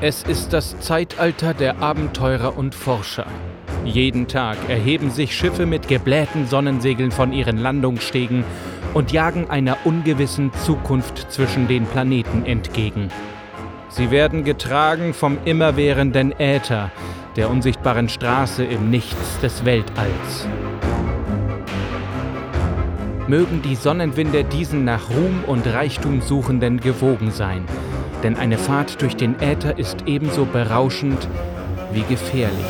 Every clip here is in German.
Es ist das Zeitalter der Abenteurer und Forscher. Jeden Tag erheben sich Schiffe mit geblähten Sonnensegeln von ihren Landungsstegen und jagen einer ungewissen Zukunft zwischen den Planeten entgegen. Sie werden getragen vom immerwährenden Äther, der unsichtbaren Straße im Nichts des Weltalls. Mögen die Sonnenwinde diesen nach Ruhm und Reichtum Suchenden gewogen sein – denn eine Fahrt durch den Äther ist ebenso berauschend wie gefährlich.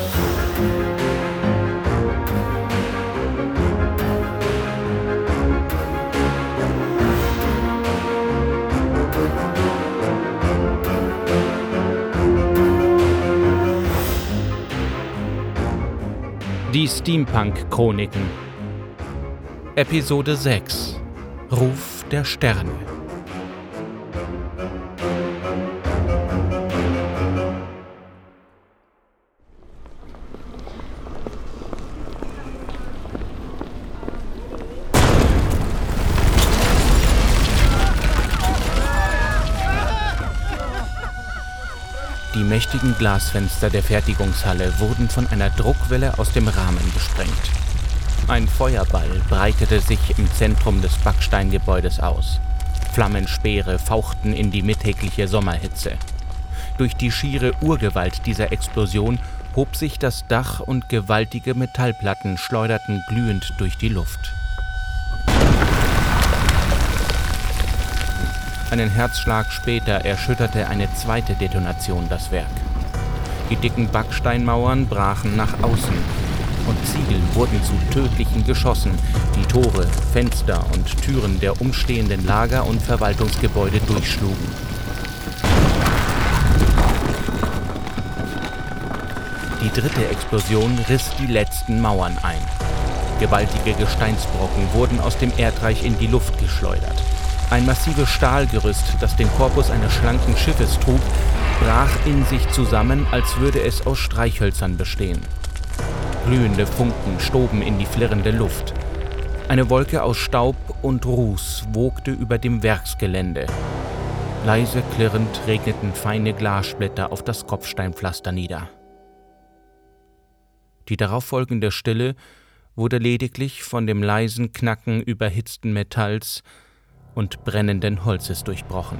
Die Steampunk-Chroniken. Episode 6 Ruf der Sterne mächtigen Glasfenster der Fertigungshalle wurden von einer Druckwelle aus dem Rahmen gesprengt. Ein Feuerball breitete sich im Zentrum des Backsteingebäudes aus. Flammenspeere fauchten in die mittägliche Sommerhitze. Durch die schiere Urgewalt dieser Explosion hob sich das Dach und gewaltige Metallplatten schleuderten glühend durch die Luft. Einen Herzschlag später erschütterte eine zweite Detonation das Werk. Die dicken Backsteinmauern brachen nach außen und Ziegel wurden zu tödlichen Geschossen, die Tore, Fenster und Türen der umstehenden Lager und Verwaltungsgebäude durchschlugen. Die dritte Explosion riss die letzten Mauern ein. Gewaltige Gesteinsbrocken wurden aus dem Erdreich in die Luft geschleudert. Ein massives Stahlgerüst, das den Korpus eines schlanken Schiffes trug, brach in sich zusammen, als würde es aus Streichhölzern bestehen. Glühende Funken stoben in die flirrende Luft. Eine Wolke aus Staub und Ruß wogte über dem Werksgelände. Leise klirrend regneten feine Glassplitter auf das Kopfsteinpflaster nieder. Die darauffolgende Stille wurde lediglich von dem leisen Knacken überhitzten Metalls und brennenden Holzes durchbrochen.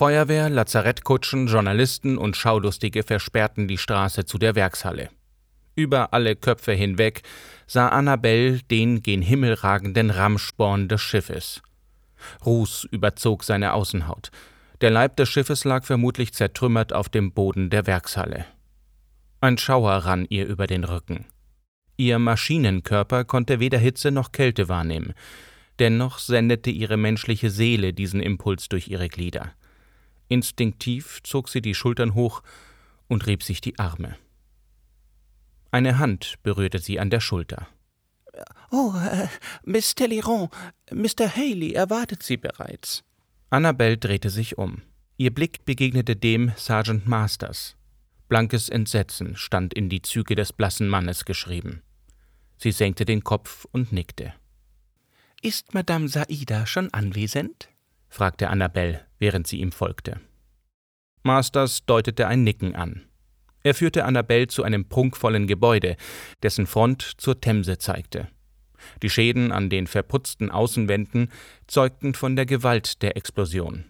Feuerwehr, Lazarettkutschen, Journalisten und Schaulustige versperrten die Straße zu der Werkshalle. Über alle Köpfe hinweg sah Annabelle den gen Himmel ragenden Rammsporn des Schiffes. Ruß überzog seine Außenhaut. Der Leib des Schiffes lag vermutlich zertrümmert auf dem Boden der Werkshalle. Ein Schauer rann ihr über den Rücken. Ihr Maschinenkörper konnte weder Hitze noch Kälte wahrnehmen. Dennoch sendete ihre menschliche Seele diesen Impuls durch ihre Glieder. Instinktiv zog sie die Schultern hoch und rieb sich die Arme. Eine Hand berührte sie an der Schulter. Oh, äh, Miss Talleyrand, Mr. Haley erwartet Sie bereits. Annabelle drehte sich um. Ihr Blick begegnete dem Sergeant Masters. Blankes Entsetzen stand in die Züge des blassen Mannes geschrieben. Sie senkte den Kopf und nickte. Ist Madame Saida schon anwesend? fragte Annabelle, während sie ihm folgte. Masters deutete ein Nicken an. Er führte Annabelle zu einem prunkvollen Gebäude, dessen Front zur Themse zeigte. Die Schäden an den verputzten Außenwänden zeugten von der Gewalt der Explosion.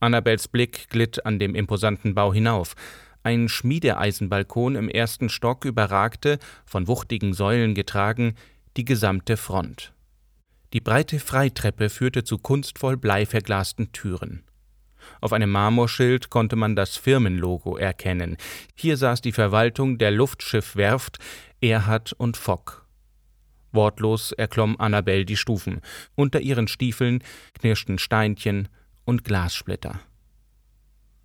Annabels Blick glitt an dem imposanten Bau hinauf. Ein Schmiedeeisenbalkon im ersten Stock überragte, von wuchtigen Säulen getragen, die gesamte Front. Die breite Freitreppe führte zu kunstvoll bleiverglasten Türen. Auf einem Marmorschild konnte man das Firmenlogo erkennen. Hier saß die Verwaltung der Luftschiffwerft Erhard und Fock. Wortlos erklomm Annabelle die Stufen. Unter ihren Stiefeln knirschten Steinchen und Glassplitter.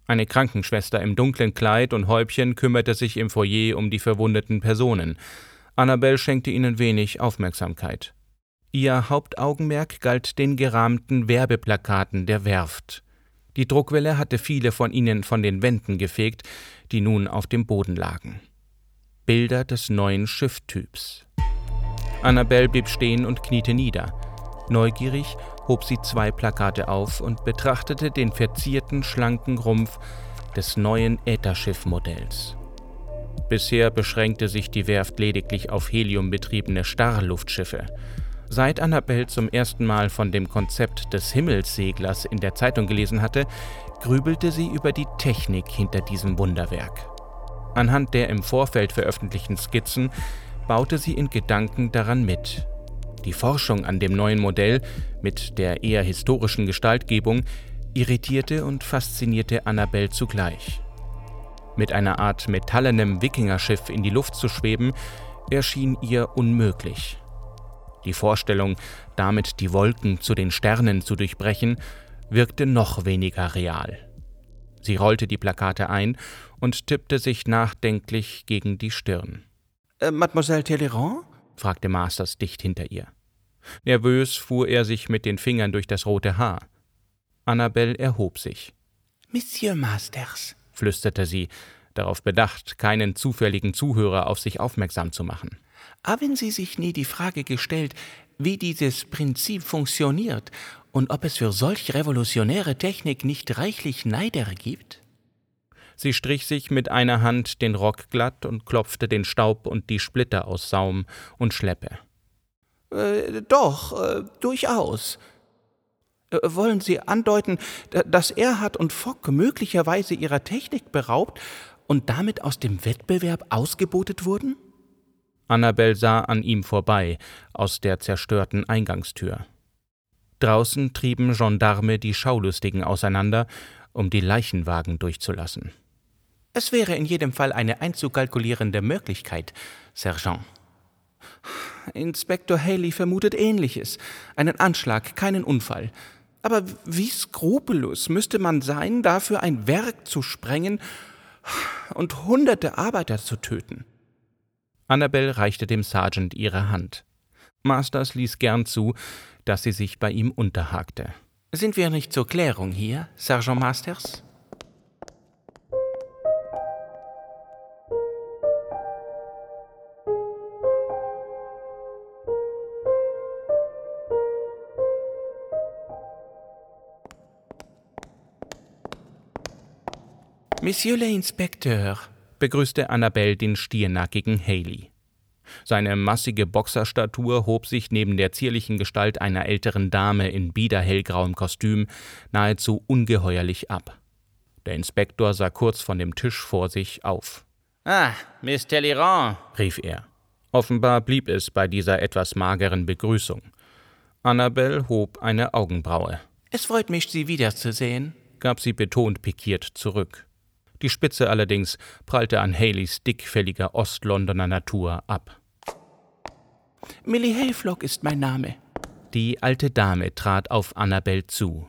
Eine Krankenschwester im dunklen Kleid und Häubchen kümmerte sich im Foyer um die verwundeten Personen. Annabelle schenkte ihnen wenig Aufmerksamkeit. Ihr Hauptaugenmerk galt den gerahmten Werbeplakaten der Werft. Die Druckwelle hatte viele von ihnen von den Wänden gefegt, die nun auf dem Boden lagen. Bilder des neuen Schifftyps. Annabelle blieb stehen und kniete nieder. Neugierig hob sie zwei Plakate auf und betrachtete den verzierten, schlanken Rumpf des neuen Ätherschiff-Modells. Bisher beschränkte sich die Werft lediglich auf heliumbetriebene Starrluftschiffe. Seit Annabelle zum ersten Mal von dem Konzept des Himmelsseglers in der Zeitung gelesen hatte, grübelte sie über die Technik hinter diesem Wunderwerk. Anhand der im Vorfeld veröffentlichten Skizzen baute sie in Gedanken daran mit. Die Forschung an dem neuen Modell mit der eher historischen Gestaltgebung irritierte und faszinierte Annabelle zugleich. Mit einer Art metallenem Wikingerschiff in die Luft zu schweben, erschien ihr unmöglich. Die Vorstellung, damit die Wolken zu den Sternen zu durchbrechen, wirkte noch weniger real. Sie rollte die Plakate ein und tippte sich nachdenklich gegen die Stirn. Äh, Mademoiselle Talleyrand? fragte Masters dicht hinter ihr. Nervös fuhr er sich mit den Fingern durch das rote Haar. Annabelle erhob sich. Monsieur Masters, flüsterte sie, darauf bedacht, keinen zufälligen Zuhörer auf sich aufmerksam zu machen. Haben Sie sich nie die Frage gestellt, wie dieses Prinzip funktioniert und ob es für solch revolutionäre Technik nicht reichlich Neider gibt? Sie strich sich mit einer Hand den Rock glatt und klopfte den Staub und die Splitter aus Saum und Schleppe. Äh, doch, äh, durchaus. Äh, wollen Sie andeuten, dass Erhard und Fock möglicherweise ihrer Technik beraubt und damit aus dem Wettbewerb ausgebotet wurden? Annabel sah an ihm vorbei, aus der zerstörten Eingangstür. Draußen trieben Gendarme die Schaulustigen auseinander, um die Leichenwagen durchzulassen. Es wäre in jedem Fall eine einzukalkulierende Möglichkeit, Sergeant. Inspektor Haley vermutet Ähnliches. Einen Anschlag, keinen Unfall. Aber wie skrupellos müsste man sein, dafür ein Werk zu sprengen und hunderte Arbeiter zu töten? Annabel reichte dem Sergeant ihre Hand. Masters ließ gern zu, dass sie sich bei ihm unterhakte. Sind wir nicht zur Klärung hier, Sergeant Masters? Monsieur l'Inspecteur, begrüßte Annabelle den stiernackigen Haley. Seine massige Boxerstatur hob sich neben der zierlichen Gestalt einer älteren Dame in biederhellgrauem Kostüm nahezu ungeheuerlich ab. Der Inspektor sah kurz von dem Tisch vor sich auf. Ah, Miss Talleyrand, rief er. Offenbar blieb es bei dieser etwas mageren Begrüßung. Annabelle hob eine Augenbraue. Es freut mich, Sie wiederzusehen, gab sie betont pikiert zurück. Die Spitze allerdings prallte an Haleys dickfälliger Ostlondoner Natur ab. Millie Hayflock ist mein Name. Die alte Dame trat auf Annabel zu.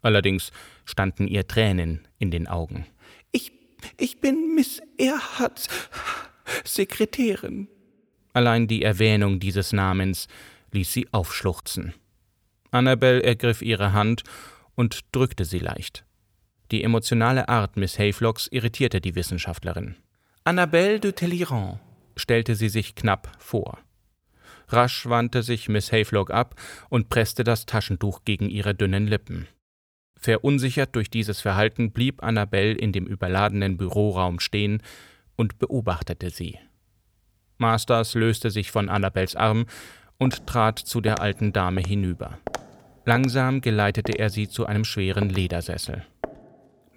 Allerdings standen ihr Tränen in den Augen. Ich, ich bin Miss Erhards Sekretärin. Allein die Erwähnung dieses Namens ließ sie aufschluchzen. Annabel ergriff ihre Hand und drückte sie leicht. Die emotionale Art Miss Hayflocks irritierte die Wissenschaftlerin. Annabelle de Talleyrand, stellte sie sich knapp vor. Rasch wandte sich Miss Hayflock ab und presste das Taschentuch gegen ihre dünnen Lippen. Verunsichert durch dieses Verhalten blieb Annabelle in dem überladenen Büroraum stehen und beobachtete sie. Masters löste sich von Annabels Arm und trat zu der alten Dame hinüber. Langsam geleitete er sie zu einem schweren Ledersessel.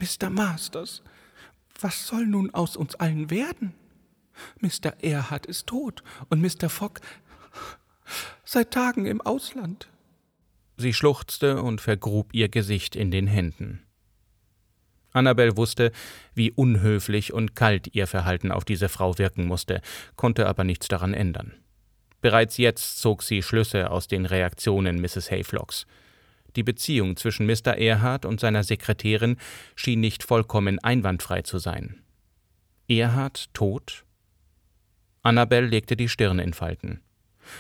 Mr. Masters, was soll nun aus uns allen werden? Mr. Erhard ist tot und Mr. Fogg seit Tagen im Ausland. Sie schluchzte und vergrub ihr Gesicht in den Händen. Annabel wusste, wie unhöflich und kalt ihr Verhalten auf diese Frau wirken musste, konnte aber nichts daran ändern. Bereits jetzt zog sie Schlüsse aus den Reaktionen Mrs. Hayflocks. Die Beziehung zwischen Mr. Erhard und seiner Sekretärin schien nicht vollkommen einwandfrei zu sein. Erhard tot? Annabel legte die Stirn in Falten.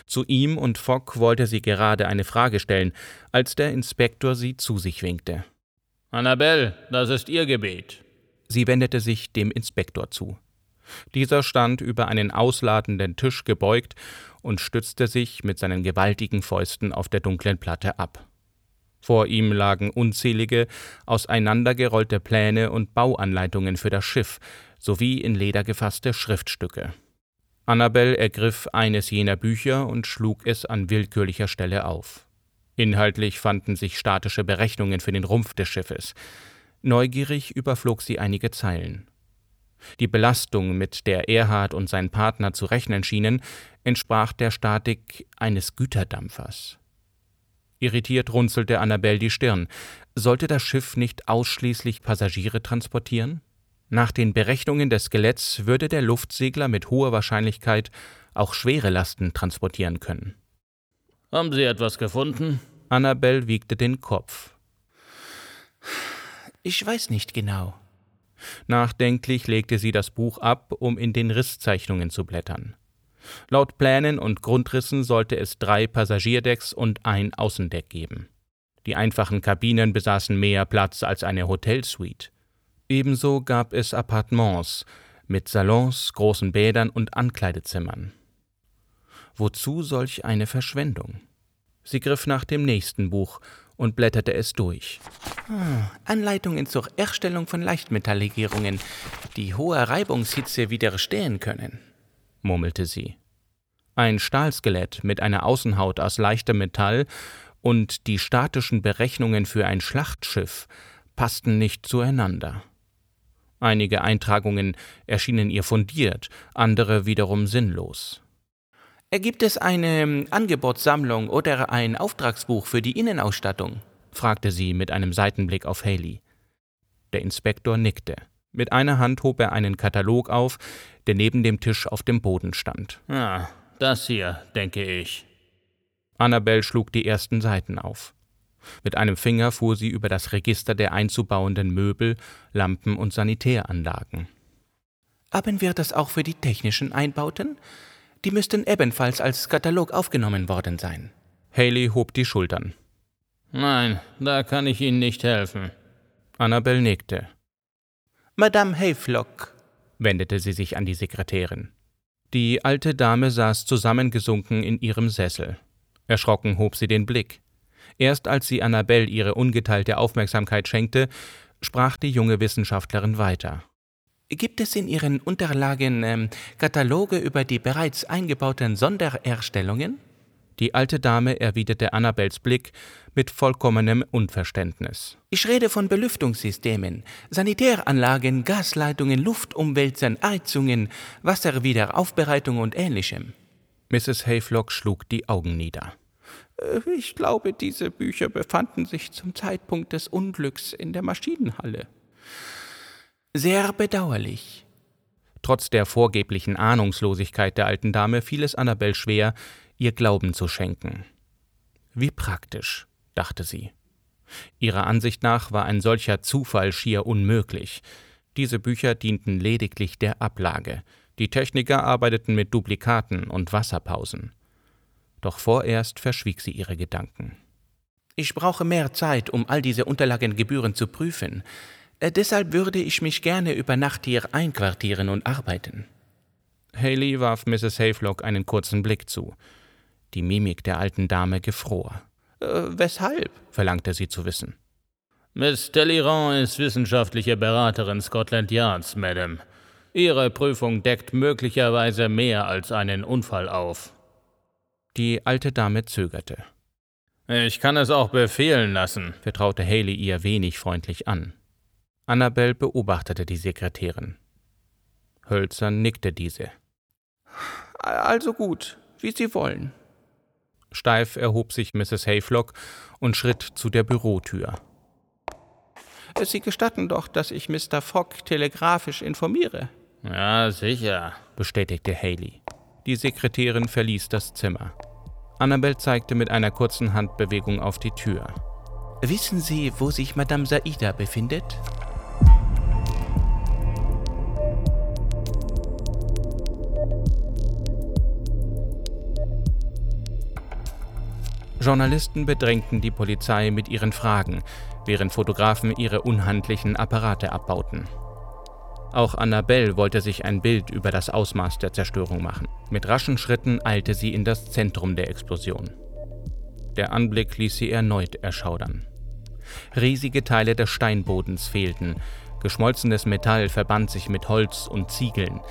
Zu ihm und Fogg wollte sie gerade eine Frage stellen, als der Inspektor sie zu sich winkte. Annabel, das ist Ihr Gebet. Sie wendete sich dem Inspektor zu. Dieser stand über einen ausladenden Tisch gebeugt und stützte sich mit seinen gewaltigen Fäusten auf der dunklen Platte ab. Vor ihm lagen unzählige, auseinandergerollte Pläne und Bauanleitungen für das Schiff sowie in Leder gefasste Schriftstücke. Annabel ergriff eines jener Bücher und schlug es an willkürlicher Stelle auf. Inhaltlich fanden sich statische Berechnungen für den Rumpf des Schiffes. Neugierig überflog sie einige Zeilen. Die Belastung, mit der Erhard und sein Partner zu rechnen schienen, entsprach der Statik eines Güterdampfers. Irritiert runzelte Annabel die Stirn. Sollte das Schiff nicht ausschließlich Passagiere transportieren? Nach den Berechnungen des Skeletts würde der Luftsegler mit hoher Wahrscheinlichkeit auch schwere Lasten transportieren können. Haben Sie etwas gefunden? Annabel wiegte den Kopf. Ich weiß nicht genau. Nachdenklich legte sie das Buch ab, um in den Risszeichnungen zu blättern. Laut Plänen und Grundrissen sollte es drei Passagierdecks und ein Außendeck geben. Die einfachen Kabinen besaßen mehr Platz als eine Hotelsuite. Ebenso gab es Appartements mit Salons, großen Bädern und Ankleidezimmern. Wozu solch eine Verschwendung? Sie griff nach dem nächsten Buch und blätterte es durch. Ah, Anleitungen zur Erstellung von Leichtmetalllegierungen, die hoher Reibungshitze widerstehen können, murmelte sie. Ein Stahlskelett mit einer Außenhaut aus leichtem Metall und die statischen Berechnungen für ein Schlachtschiff passten nicht zueinander. Einige Eintragungen erschienen ihr fundiert, andere wiederum sinnlos. Gibt es eine ähm, Angebotssammlung oder ein Auftragsbuch für die Innenausstattung? fragte sie mit einem Seitenblick auf Haley. Der Inspektor nickte. Mit einer Hand hob er einen Katalog auf, der neben dem Tisch auf dem Boden stand. Ah, das hier, denke ich. Annabel schlug die ersten Seiten auf. Mit einem Finger fuhr sie über das Register der einzubauenden Möbel, Lampen und Sanitäranlagen. Haben wir das auch für die technischen Einbauten? Die müssten ebenfalls als Katalog aufgenommen worden sein. Haley hob die Schultern. Nein, da kann ich Ihnen nicht helfen. Annabel nickte. Madame Hayflock, wendete sie sich an die Sekretärin. Die alte Dame saß zusammengesunken in ihrem Sessel. Erschrocken hob sie den Blick. Erst als sie Annabelle ihre ungeteilte Aufmerksamkeit schenkte, sprach die junge Wissenschaftlerin weiter. Gibt es in Ihren Unterlagen ähm, Kataloge über die bereits eingebauten Sondererstellungen? Die alte Dame erwiderte Annabels Blick mit vollkommenem Unverständnis. Ich rede von Belüftungssystemen, Sanitäranlagen, Gasleitungen, Luftumwälzern, Heizungen, Wasserwiederaufbereitung und ähnlichem. Mrs. Hayflock schlug die Augen nieder. Äh, ich glaube, diese Bücher befanden sich zum Zeitpunkt des Unglücks in der Maschinenhalle. Sehr bedauerlich. Trotz der vorgeblichen Ahnungslosigkeit der alten Dame fiel es Annabel schwer, ihr Glauben zu schenken. Wie praktisch, dachte sie. Ihrer Ansicht nach war ein solcher Zufall schier unmöglich. Diese Bücher dienten lediglich der Ablage. Die Techniker arbeiteten mit Duplikaten und Wasserpausen doch vorerst verschwieg sie ihre Gedanken. Ich brauche mehr Zeit, um all diese Unterlagen gebührend zu prüfen. Äh, deshalb würde ich mich gerne über Nacht hier einquartieren und arbeiten. Haley warf Mrs. Hayflock einen kurzen Blick zu. Die Mimik der alten Dame gefror. Äh, weshalb? verlangte sie zu wissen. Miss Deliran ist wissenschaftliche Beraterin Scotland Yards, Madame. Ihre Prüfung deckt möglicherweise mehr als einen Unfall auf. Die alte Dame zögerte. Ich kann es auch befehlen lassen, vertraute Haley ihr wenig freundlich an. Annabel beobachtete die Sekretärin. Hölzern nickte diese. Also gut, wie Sie wollen. Steif erhob sich Mrs. Hayflock und schritt zu der Bürotür. Sie gestatten doch, dass ich Mr. Fogg telegrafisch informiere. Ja, sicher, bestätigte Haley. Die Sekretärin verließ das Zimmer. Annabel zeigte mit einer kurzen Handbewegung auf die Tür. Wissen Sie, wo sich Madame Saida befindet? Journalisten bedrängten die Polizei mit ihren Fragen, während Fotografen ihre unhandlichen Apparate abbauten. Auch Annabelle wollte sich ein Bild über das Ausmaß der Zerstörung machen. Mit raschen Schritten eilte sie in das Zentrum der Explosion. Der Anblick ließ sie erneut erschaudern. Riesige Teile des Steinbodens fehlten, geschmolzenes Metall verband sich mit Holz und Ziegeln,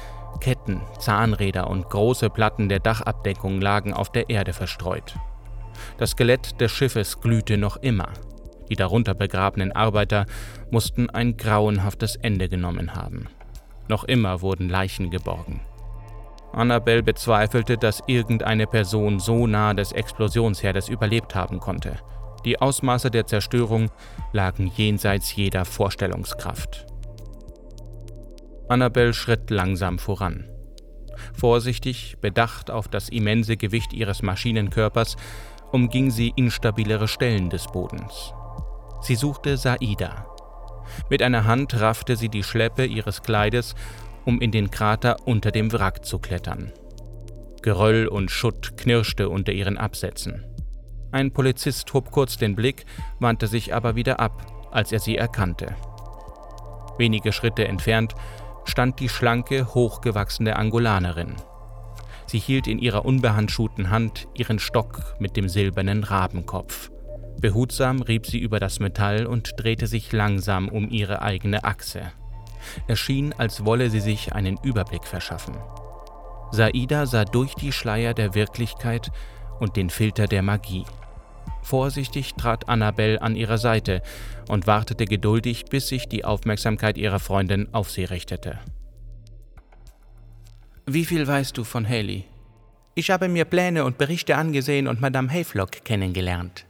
Ketten, Zahnräder und große Platten der Dachabdeckung lagen auf der Erde verstreut. Das Skelett des Schiffes glühte noch immer. Die darunter begrabenen Arbeiter mussten ein grauenhaftes Ende genommen haben. Noch immer wurden Leichen geborgen. Annabelle bezweifelte, dass irgendeine Person so nah des Explosionsherdes überlebt haben konnte. Die Ausmaße der Zerstörung lagen jenseits jeder Vorstellungskraft. Annabelle schritt langsam voran. Vorsichtig, bedacht auf das immense Gewicht ihres Maschinenkörpers, umging sie instabilere Stellen des Bodens. Sie suchte Saida. Mit einer Hand raffte sie die Schleppe ihres Kleides, um in den Krater unter dem Wrack zu klettern. Geröll und Schutt knirschte unter ihren Absätzen. Ein Polizist hob kurz den Blick, wandte sich aber wieder ab, als er sie erkannte. Wenige Schritte entfernt stand die schlanke, hochgewachsene Angolanerin. Sie hielt in ihrer unbehandschuhten Hand ihren Stock mit dem silbernen Rabenkopf. Behutsam rieb sie über das Metall und drehte sich langsam um ihre eigene Achse. Es schien, als wolle sie sich einen Überblick verschaffen. Saida sah durch die Schleier der Wirklichkeit und den Filter der Magie. Vorsichtig trat Annabelle an ihre Seite und wartete geduldig, bis sich die Aufmerksamkeit ihrer Freundin auf sie richtete. Wie viel weißt du von Haley? Ich habe mir Pläne und Berichte angesehen und Madame Hayflock kennengelernt.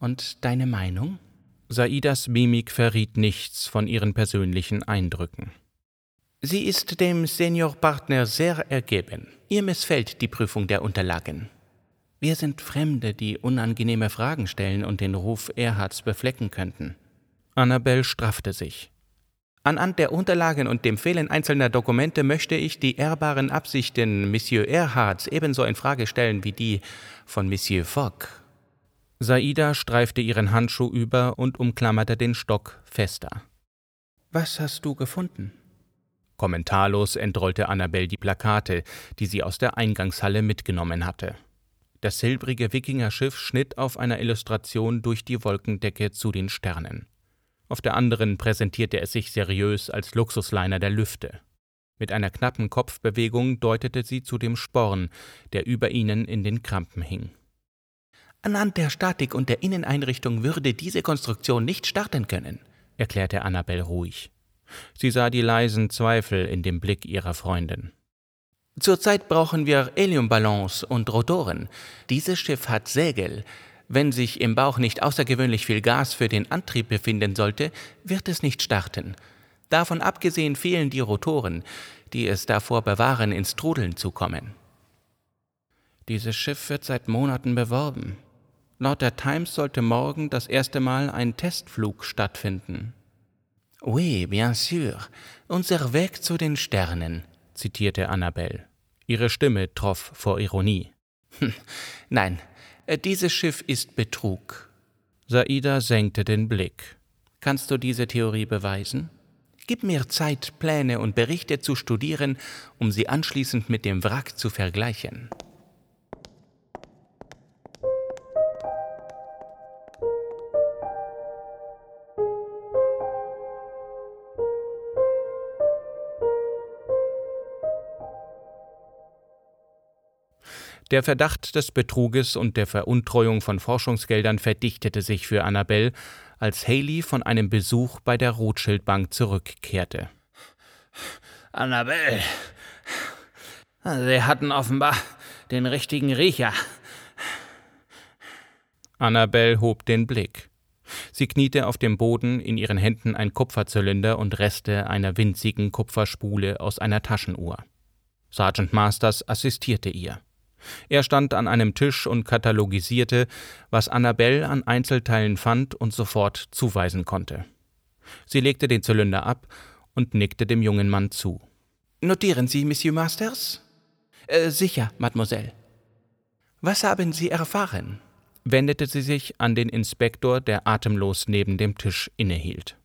Und deine Meinung? Saidas Mimik verriet nichts von ihren persönlichen Eindrücken. Sie ist dem Seniorpartner sehr ergeben. Ihr missfällt die Prüfung der Unterlagen. Wir sind Fremde, die unangenehme Fragen stellen und den Ruf Erhards beflecken könnten. Annabelle straffte sich. Anhand der Unterlagen und dem Fehlen einzelner Dokumente möchte ich die ehrbaren Absichten Monsieur Erhards ebenso in Frage stellen wie die von Monsieur Fogg. Saida streifte ihren Handschuh über und umklammerte den Stock fester. Was hast du gefunden? Kommentarlos entrollte Annabelle die Plakate, die sie aus der Eingangshalle mitgenommen hatte. Das silbrige Wikingerschiff schnitt auf einer Illustration durch die Wolkendecke zu den Sternen. Auf der anderen präsentierte es sich seriös als Luxusliner der Lüfte. Mit einer knappen Kopfbewegung deutete sie zu dem Sporn, der über ihnen in den Krampen hing. Anhand der Statik und der Inneneinrichtung würde diese Konstruktion nicht starten können, erklärte Annabelle ruhig. Sie sah die leisen Zweifel in dem Blick ihrer Freundin. Zurzeit brauchen wir Heliumballons und Rotoren. Dieses Schiff hat Segel, wenn sich im Bauch nicht außergewöhnlich viel Gas für den Antrieb befinden sollte, wird es nicht starten. Davon abgesehen fehlen die Rotoren, die es davor bewahren, ins Trudeln zu kommen. Dieses Schiff wird seit Monaten beworben. Laut der Times sollte morgen das erste Mal ein Testflug stattfinden. Oui, bien sûr. Unser Weg zu den Sternen, zitierte Annabelle. Ihre Stimme troff vor Ironie. Nein, äh, dieses Schiff ist Betrug. Saida senkte den Blick. Kannst du diese Theorie beweisen? Gib mir Zeit, Pläne und Berichte zu studieren, um sie anschließend mit dem Wrack zu vergleichen. Der Verdacht des Betruges und der Veruntreuung von Forschungsgeldern verdichtete sich für Annabelle, als Haley von einem Besuch bei der Rothschild-Bank zurückkehrte. Annabelle, Sie hatten offenbar den richtigen Riecher. Annabelle hob den Blick. Sie kniete auf dem Boden, in ihren Händen ein Kupferzylinder und Reste einer winzigen Kupferspule aus einer Taschenuhr. Sergeant Masters assistierte ihr. Er stand an einem Tisch und katalogisierte, was Annabelle an Einzelteilen fand und sofort zuweisen konnte. Sie legte den Zylinder ab und nickte dem jungen Mann zu. Notieren Sie, Monsieur Masters? Äh, sicher, Mademoiselle. Was haben Sie erfahren? wendete sie sich an den Inspektor, der atemlos neben dem Tisch innehielt.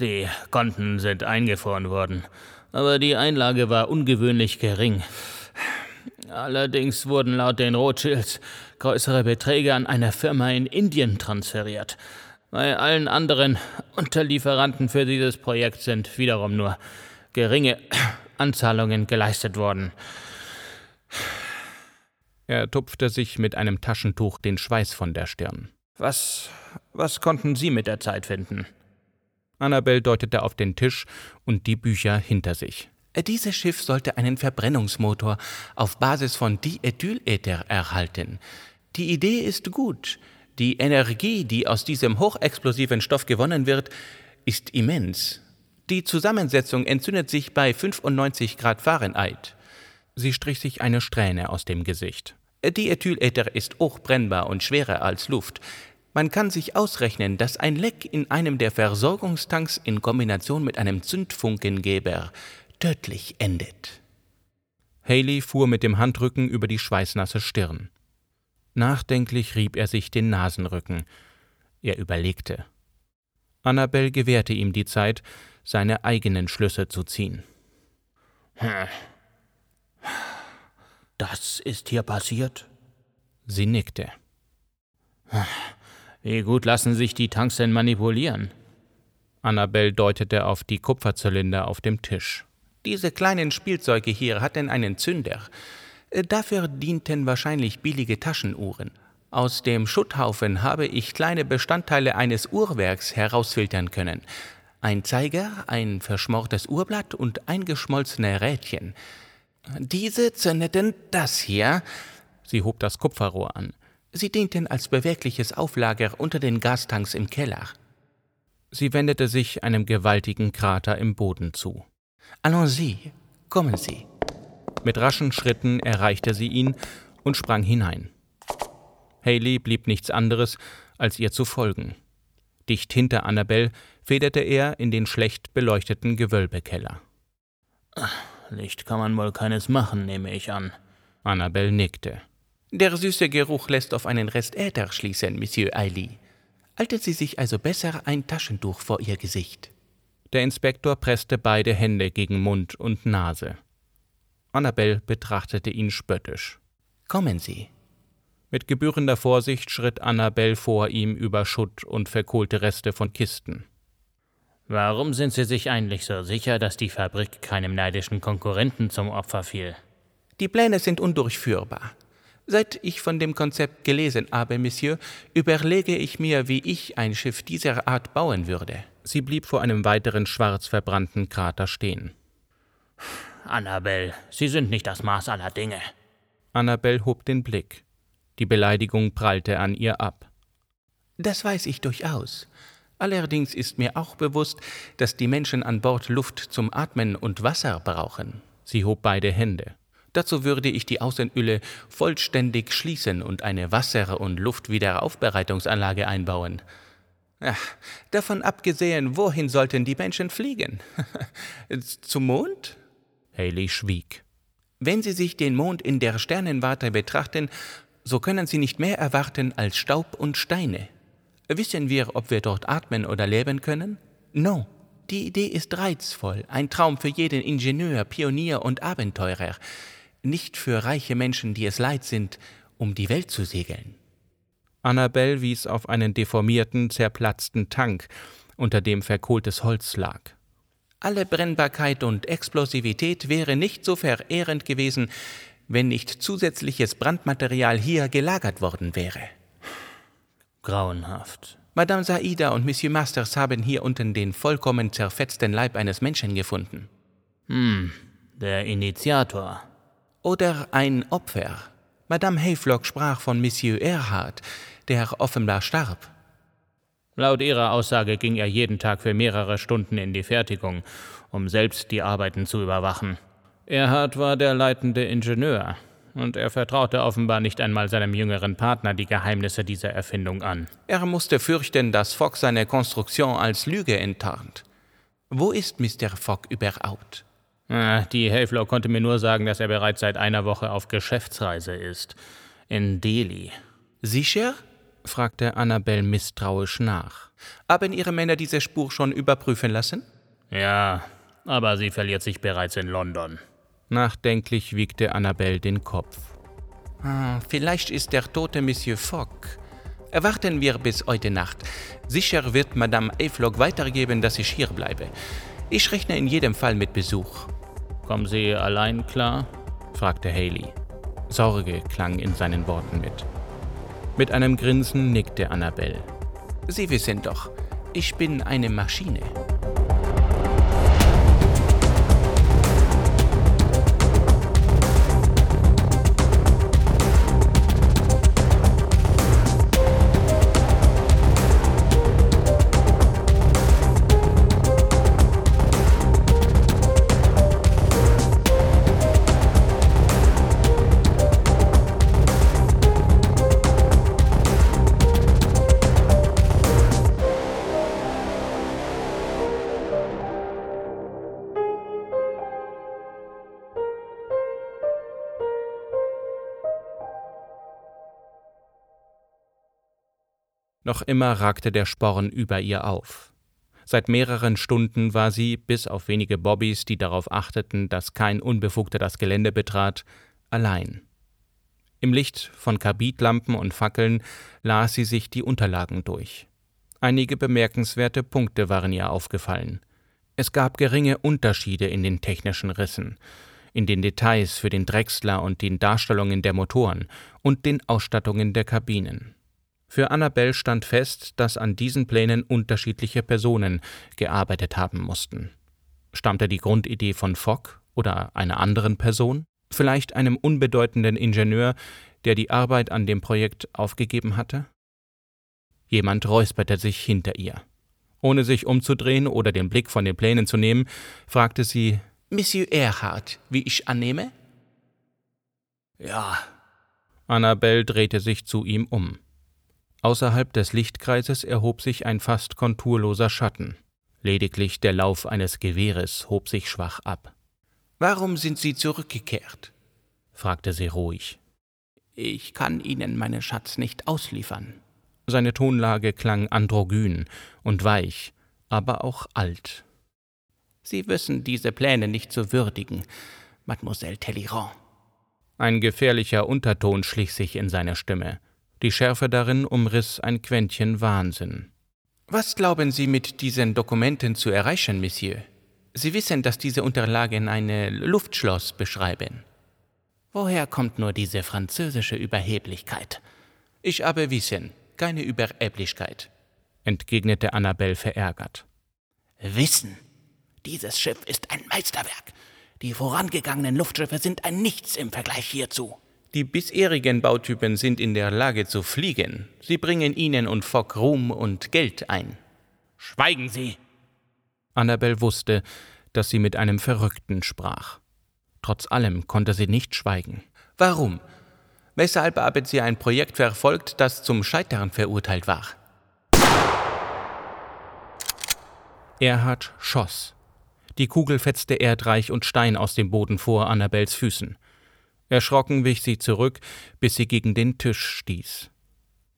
Die Konten sind eingefroren worden, aber die Einlage war ungewöhnlich gering. Allerdings wurden laut den Rothschilds größere Beträge an eine Firma in Indien transferiert. Bei allen anderen Unterlieferanten für dieses Projekt sind wiederum nur geringe Anzahlungen geleistet worden. Er tupfte sich mit einem Taschentuch den Schweiß von der Stirn. Was, was konnten Sie mit der Zeit finden? Annabel deutete auf den Tisch und die Bücher hinter sich. Dieses Schiff sollte einen Verbrennungsmotor auf Basis von Diethylether erhalten. Die Idee ist gut. Die Energie, die aus diesem hochexplosiven Stoff gewonnen wird, ist immens. Die Zusammensetzung entzündet sich bei 95 Grad Fahrenheit. Sie strich sich eine Strähne aus dem Gesicht. Diethylether ist hochbrennbar und schwerer als Luft. Man kann sich ausrechnen, dass ein Leck in einem der Versorgungstanks in Kombination mit einem Zündfunkengeber tödlich endet. Haley fuhr mit dem Handrücken über die schweißnasse Stirn. Nachdenklich rieb er sich den Nasenrücken. Er überlegte. Annabel gewährte ihm die Zeit, seine eigenen Schlüsse zu ziehen. Hm. Das ist hier passiert? Sie nickte. Wie gut lassen sich die Tanks denn manipulieren? Annabel deutete auf die Kupferzylinder auf dem Tisch. Diese kleinen Spielzeuge hier hatten einen Zünder. Äh, dafür dienten wahrscheinlich billige Taschenuhren. Aus dem Schutthaufen habe ich kleine Bestandteile eines Uhrwerks herausfiltern können. Ein Zeiger, ein verschmortes Uhrblatt und eingeschmolzene Rädchen. Diese zündeten das hier. Sie hob das Kupferrohr an. Sie dienten als bewegliches Auflager unter den Gastanks im Keller. Sie wendete sich einem gewaltigen Krater im Boden zu. Allons-y, kommen Sie. Mit raschen Schritten erreichte sie ihn und sprang hinein. Haley blieb nichts anderes, als ihr zu folgen. Dicht hinter Annabel federte er in den schlecht beleuchteten Gewölbekeller. Licht kann man wohl keines machen, nehme ich an. Annabel nickte. Der süße Geruch lässt auf einen Rest Äther schließen, Monsieur Eiley. Halten Sie sich also besser ein Taschentuch vor Ihr Gesicht. Der Inspektor presste beide Hände gegen Mund und Nase. Annabel betrachtete ihn spöttisch. Kommen Sie. Mit gebührender Vorsicht schritt Annabel vor ihm über Schutt und verkohlte Reste von Kisten. Warum sind Sie sich eigentlich so sicher, dass die Fabrik keinem neidischen Konkurrenten zum Opfer fiel? Die Pläne sind undurchführbar. Seit ich von dem Konzept gelesen habe, Monsieur, überlege ich mir, wie ich ein Schiff dieser Art bauen würde. Sie blieb vor einem weiteren schwarz verbrannten Krater stehen. Annabel, Sie sind nicht das Maß aller Dinge. Annabel hob den Blick. Die Beleidigung prallte an ihr ab. Das weiß ich durchaus. Allerdings ist mir auch bewusst, dass die Menschen an Bord Luft zum Atmen und Wasser brauchen. Sie hob beide Hände. Dazu würde ich die Außenhülle vollständig schließen und eine Wasser- und Luftwiederaufbereitungsanlage einbauen. Ach, davon abgesehen, wohin sollten die Menschen fliegen? Zum Mond? Haley schwieg. Wenn Sie sich den Mond in der Sternenwarte betrachten, so können Sie nicht mehr erwarten als Staub und Steine. Wissen wir, ob wir dort atmen oder leben können? No. Die Idee ist reizvoll, ein Traum für jeden Ingenieur, Pionier und Abenteurer nicht für reiche Menschen, die es leid sind, um die Welt zu segeln. Annabel wies auf einen deformierten, zerplatzten Tank, unter dem verkohltes Holz lag. Alle Brennbarkeit und Explosivität wäre nicht so verehrend gewesen, wenn nicht zusätzliches Brandmaterial hier gelagert worden wäre. Grauenhaft. Madame Saida und Monsieur Masters haben hier unten den vollkommen zerfetzten Leib eines Menschen gefunden. Hm, der Initiator oder ein Opfer. Madame Hayflock sprach von Monsieur Erhard, der offenbar starb. Laut ihrer Aussage ging er jeden Tag für mehrere Stunden in die Fertigung, um selbst die Arbeiten zu überwachen. Erhard war der leitende Ingenieur, und er vertraute offenbar nicht einmal seinem jüngeren Partner die Geheimnisse dieser Erfindung an. Er musste fürchten, dass Fogg seine Konstruktion als Lüge enttarnt. Wo ist Mr. Fogg überhaupt? Ah, die Hayflow konnte mir nur sagen, dass er bereits seit einer Woche auf Geschäftsreise ist. In Delhi. Sicher? Fragte Annabel misstrauisch nach. Haben Ihre Männer diese Spur schon überprüfen lassen? Ja, aber sie verliert sich bereits in London. Nachdenklich wiegte Annabel den Kopf. Ah, vielleicht ist der tote Monsieur Fogg. Erwarten wir bis heute Nacht. Sicher wird Madame Ayflock weitergeben, dass ich hier bleibe. Ich rechne in jedem Fall mit Besuch. Kommen Sie allein klar? fragte Haley. Sorge klang in seinen Worten mit. Mit einem Grinsen nickte Annabel. Sie wissen doch, ich bin eine Maschine. Noch immer ragte der Sporn über ihr auf. Seit mehreren Stunden war sie, bis auf wenige Bobbys, die darauf achteten, dass kein Unbefugter das Gelände betrat, allein. Im Licht von Kabitlampen und Fackeln las sie sich die Unterlagen durch. Einige bemerkenswerte Punkte waren ihr aufgefallen. Es gab geringe Unterschiede in den technischen Rissen, in den Details für den Drechsler und den Darstellungen der Motoren und den Ausstattungen der Kabinen. Für Annabel stand fest, dass an diesen Plänen unterschiedliche Personen gearbeitet haben mussten. Stammte die Grundidee von Fogg oder einer anderen Person? Vielleicht einem unbedeutenden Ingenieur, der die Arbeit an dem Projekt aufgegeben hatte? Jemand räusperte sich hinter ihr. Ohne sich umzudrehen oder den Blick von den Plänen zu nehmen, fragte sie Monsieur Erhard, wie ich annehme? Ja. Annabel drehte sich zu ihm um. Außerhalb des Lichtkreises erhob sich ein fast konturloser Schatten. Lediglich der Lauf eines Gewehres hob sich schwach ab. Warum sind Sie zurückgekehrt? fragte sie ruhig. Ich kann Ihnen meinen Schatz nicht ausliefern. Seine Tonlage klang androgyn und weich, aber auch alt. Sie wissen diese Pläne nicht zu würdigen, Mademoiselle Talleyrand. Ein gefährlicher Unterton schlich sich in seine Stimme. Die Schärfe darin umriss ein Quäntchen Wahnsinn. Was glauben Sie mit diesen Dokumenten zu erreichen, Monsieur? Sie wissen, dass diese Unterlagen ein Luftschloss beschreiben. Woher kommt nur diese französische Überheblichkeit? Ich habe Wissen, keine Überheblichkeit, entgegnete Annabel verärgert. Wissen? Dieses Schiff ist ein Meisterwerk. Die vorangegangenen Luftschiffe sind ein Nichts im Vergleich hierzu. Die bisherigen Bautypen sind in der Lage zu fliegen. Sie bringen Ihnen und Fogg Ruhm und Geld ein. Schweigen Sie! Annabel wusste, dass sie mit einem Verrückten sprach. Trotz allem konnte sie nicht schweigen. Warum? Weshalb haben Sie ein Projekt verfolgt, das zum Scheitern verurteilt war? Erhard schoss. Die Kugel fetzte Erdreich und Stein aus dem Boden vor Annabels Füßen. Erschrocken wich sie zurück, bis sie gegen den Tisch stieß.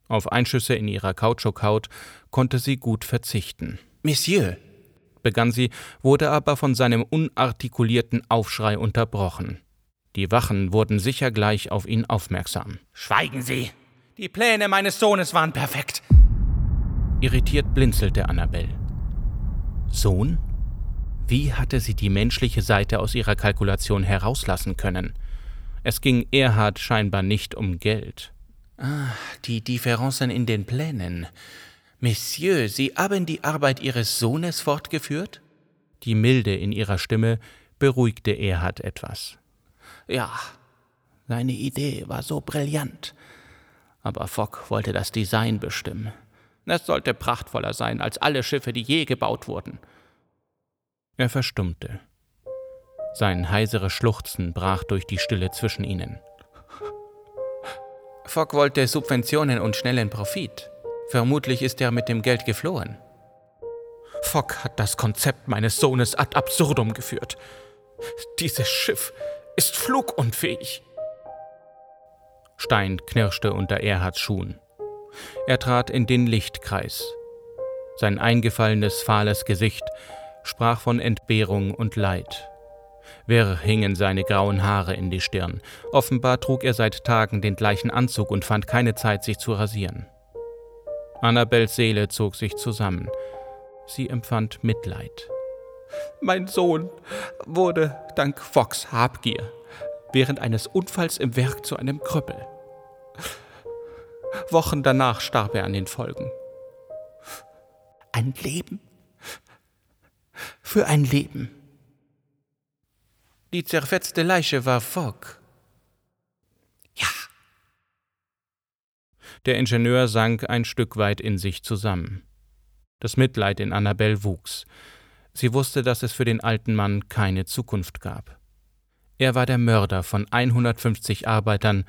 Auf Einschüsse in ihrer Kautschukhaut konnte sie gut verzichten. Monsieur, begann sie, wurde aber von seinem unartikulierten Aufschrei unterbrochen. Die Wachen wurden sicher gleich auf ihn aufmerksam. Schweigen Sie! Die Pläne meines Sohnes waren perfekt! Irritiert blinzelte Annabel. Sohn? Wie hatte sie die menschliche Seite aus ihrer Kalkulation herauslassen können? Es ging Erhard scheinbar nicht um Geld. Ah, die Differenzen in den Plänen. Monsieur, Sie haben die Arbeit Ihres Sohnes fortgeführt? Die Milde in ihrer Stimme beruhigte Erhard etwas. Ja, seine Idee war so brillant. Aber Fogg wollte das Design bestimmen. Es sollte prachtvoller sein als alle Schiffe, die je gebaut wurden. Er verstummte. Sein heiseres Schluchzen brach durch die Stille zwischen ihnen. Fogg wollte Subventionen und schnellen Profit. Vermutlich ist er mit dem Geld geflohen. Fogg hat das Konzept meines Sohnes ad absurdum geführt. Dieses Schiff ist flugunfähig. Stein knirschte unter Erhards Schuhen. Er trat in den Lichtkreis. Sein eingefallenes, fahles Gesicht sprach von Entbehrung und Leid. Wirr hingen seine grauen Haare in die Stirn. Offenbar trug er seit Tagen den gleichen Anzug und fand keine Zeit, sich zu rasieren. Annabels Seele zog sich zusammen. Sie empfand Mitleid. Mein Sohn wurde dank Fox Habgier während eines Unfalls im Werk zu einem Krüppel. Wochen danach starb er an den Folgen. Ein Leben für ein Leben. Die zerfetzte Leiche war Fogg. Ja. Der Ingenieur sank ein Stück weit in sich zusammen. Das Mitleid in Annabelle wuchs. Sie wusste, dass es für den alten Mann keine Zukunft gab. Er war der Mörder von 150 Arbeitern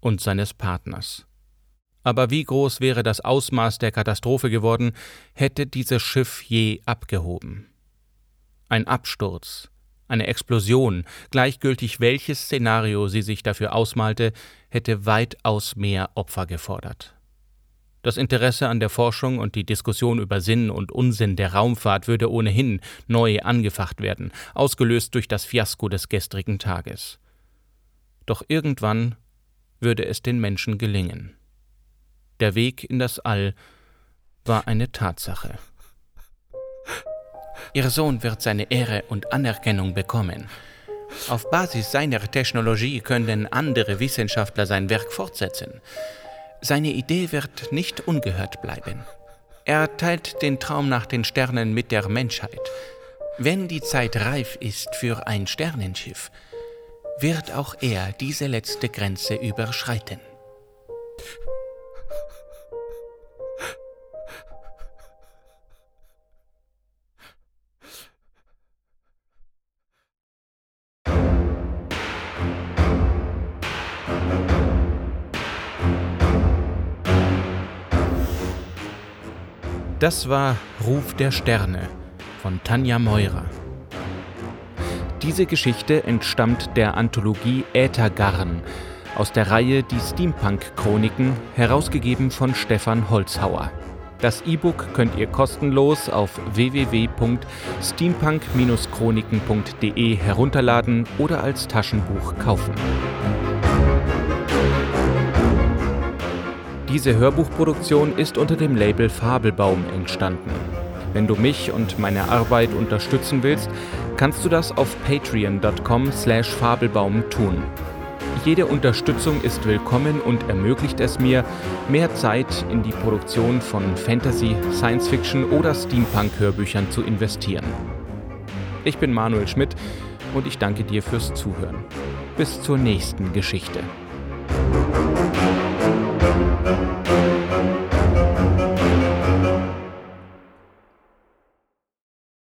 und seines Partners. Aber wie groß wäre das Ausmaß der Katastrophe geworden, hätte dieses Schiff je abgehoben? Ein Absturz, eine Explosion, gleichgültig welches Szenario sie sich dafür ausmalte, hätte weitaus mehr Opfer gefordert. Das Interesse an der Forschung und die Diskussion über Sinn und Unsinn der Raumfahrt würde ohnehin neu angefacht werden, ausgelöst durch das Fiasko des gestrigen Tages. Doch irgendwann würde es den Menschen gelingen. Der Weg in das All war eine Tatsache. Ihr Sohn wird seine Ehre und Anerkennung bekommen. Auf Basis seiner Technologie können andere Wissenschaftler sein Werk fortsetzen. Seine Idee wird nicht ungehört bleiben. Er teilt den Traum nach den Sternen mit der Menschheit. Wenn die Zeit reif ist für ein Sternenschiff, wird auch er diese letzte Grenze überschreiten. Das war Ruf der Sterne von Tanja Meurer. Diese Geschichte entstammt der Anthologie Äthergarn aus der Reihe Die Steampunk-Chroniken, herausgegeben von Stefan Holzhauer. Das E-Book könnt ihr kostenlos auf www.steampunk-chroniken.de herunterladen oder als Taschenbuch kaufen. Diese Hörbuchproduktion ist unter dem Label Fabelbaum entstanden. Wenn du mich und meine Arbeit unterstützen willst, kannst du das auf patreon.com/fabelbaum tun. Jede Unterstützung ist willkommen und ermöglicht es mir, mehr Zeit in die Produktion von Fantasy, Science Fiction oder Steampunk-Hörbüchern zu investieren. Ich bin Manuel Schmidt und ich danke dir fürs Zuhören. Bis zur nächsten Geschichte.